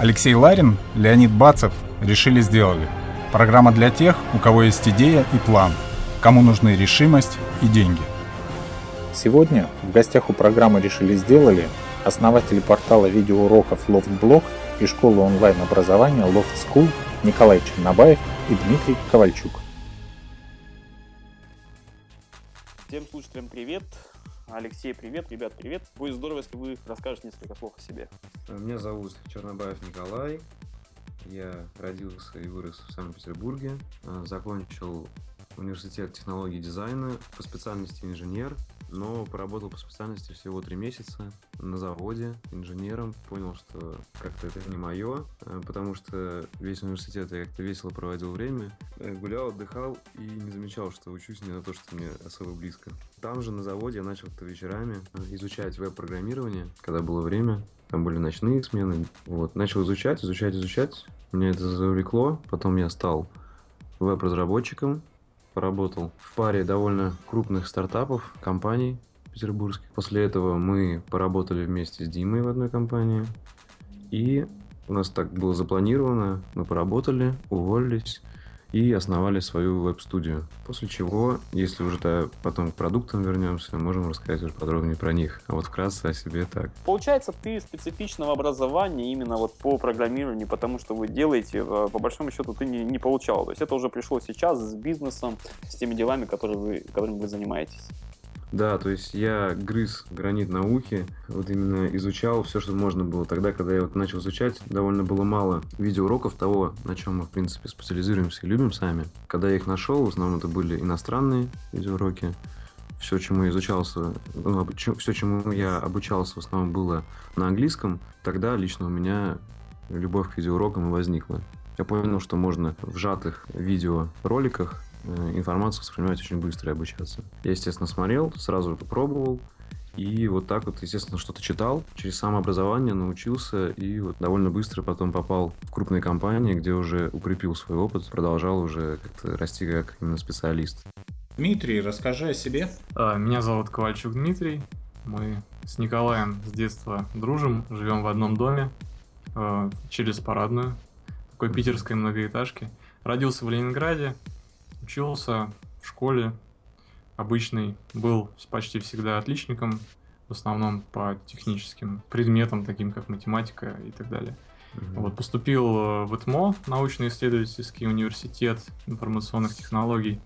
Алексей Ларин, Леонид Бацев решили сделали. Программа для тех, у кого есть идея и план, кому нужны решимость и деньги. Сегодня в гостях у программы «Решили сделали» основатели портала видеоуроков LoftBlog и школы онлайн-образования Loft School Николай Чернобаев и Дмитрий Ковальчук. Всем слушателям привет. Алексей, привет. Ребят, привет. Будет здорово, если вы расскажете несколько слов о себе. Меня зовут Чернобаев Николай. Я родился и вырос в Санкт-Петербурге. Закончил университет технологий дизайна по специальности инженер но поработал по специальности всего три месяца на заводе инженером. Понял, что как-то это не мое, э, потому что весь университет я как-то весело проводил время, э, гулял, отдыхал и не замечал, что учусь не на то, что мне особо близко. Там же на заводе я начал как-то вечерами э, изучать веб-программирование, когда было время. Там были ночные смены. Вот. Начал изучать, изучать, изучать. Меня это завлекло. Потом я стал веб-разработчиком, поработал в паре довольно крупных стартапов, компаний петербургских. После этого мы поработали вместе с Димой в одной компании. И у нас так было запланировано. Мы поработали, уволились и основали свою веб-студию. После чего, если уже -то потом к продуктам вернемся, можем рассказать уже подробнее про них. А вот вкратце о себе так. Получается, ты специфичного образования именно вот по программированию, потому что вы делаете, э, по большому счету, ты не, не получал. То есть это уже пришло сейчас с бизнесом, с теми делами, которые вы, которыми вы занимаетесь. Да, то есть я грыз гранит науки, вот именно изучал все, что можно было. Тогда, когда я вот начал изучать, довольно было мало видеоуроков того, на чем мы, в принципе, специализируемся и любим сами. Когда я их нашел, в основном это были иностранные видеоуроки. Все, чему я изучался, ну, все, чему я обучался, в основном было на английском. Тогда лично у меня любовь к видеоурокам и возникла. Я понял, что можно в сжатых видеороликах информацию воспринимать очень быстро и обучаться. Я, естественно, смотрел, сразу попробовал, и вот так вот, естественно, что-то читал, через самообразование научился и вот довольно быстро потом попал в крупные компании, где уже укрепил свой опыт, продолжал уже как-то расти как именно специалист. Дмитрий, расскажи о себе. А, меня зовут Ковальчук Дмитрий. Мы с Николаем с детства дружим, живем в одном доме э, через парадную, такой питерской многоэтажке. Родился в Ленинграде, Учился в школе обычный, был почти всегда отличником, в основном по техническим предметам, таким как математика и так далее. Mm-hmm. Вот, поступил э, в ИТМО, научно-исследовательский университет информационных технологий,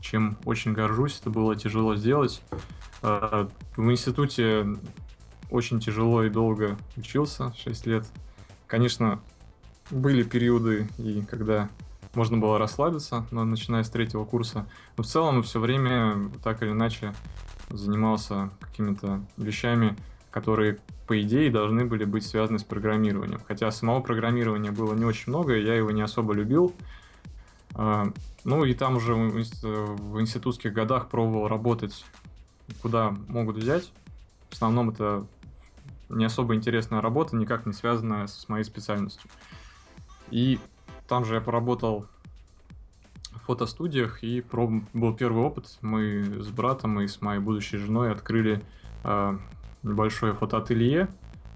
чем очень горжусь, это было тяжело сделать. Э, в институте очень тяжело и долго учился, 6 лет. Конечно, были периоды, и когда можно было расслабиться, но начиная с третьего курса. Но в целом все время так или иначе занимался какими-то вещами, которые, по идее, должны были быть связаны с программированием. Хотя самого программирования было не очень много, я его не особо любил. А, ну и там уже в институтских годах пробовал работать, куда могут взять. В основном это не особо интересная работа, никак не связанная с моей специальностью. И там же я поработал в фотостудиях, и был первый опыт. Мы с братом и с моей будущей женой открыли э, небольшое фотоателье.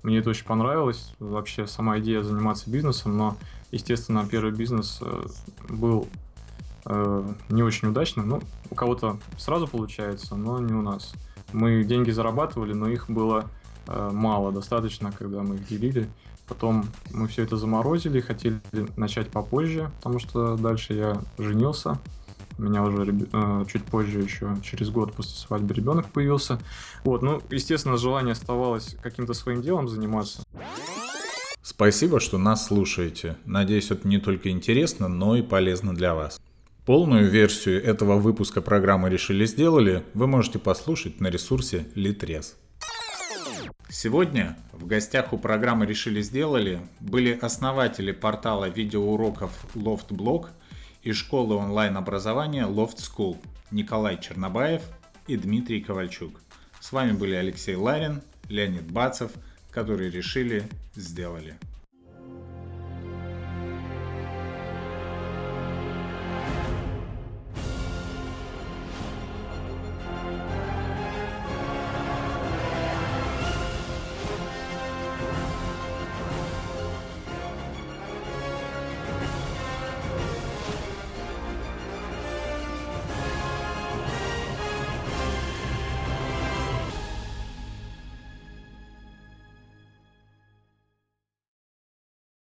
Мне это очень понравилось. Вообще сама идея заниматься бизнесом, но, естественно, первый бизнес э, был э, не очень удачным. Ну, у кого-то сразу получается, но не у нас. Мы деньги зарабатывали, но их было мало, достаточно, когда мы их делили. Потом мы все это заморозили, хотели начать попозже, потому что дальше я женился. У меня уже э, чуть позже, еще через год после свадьбы ребенок появился. Вот, ну, естественно, желание оставалось каким-то своим делом заниматься. Спасибо, что нас слушаете. Надеюсь, это не только интересно, но и полезно для вас. Полную версию этого выпуска программы «Решили сделали» вы можете послушать на ресурсе Litres. Сегодня в гостях у программы «Решили сделали» были основатели портала видеоуроков LoftBlog и школы онлайн-образования Loft School Николай Чернобаев и Дмитрий Ковальчук. С вами были Алексей Ларин, Леонид Бацев, которые решили, сделали.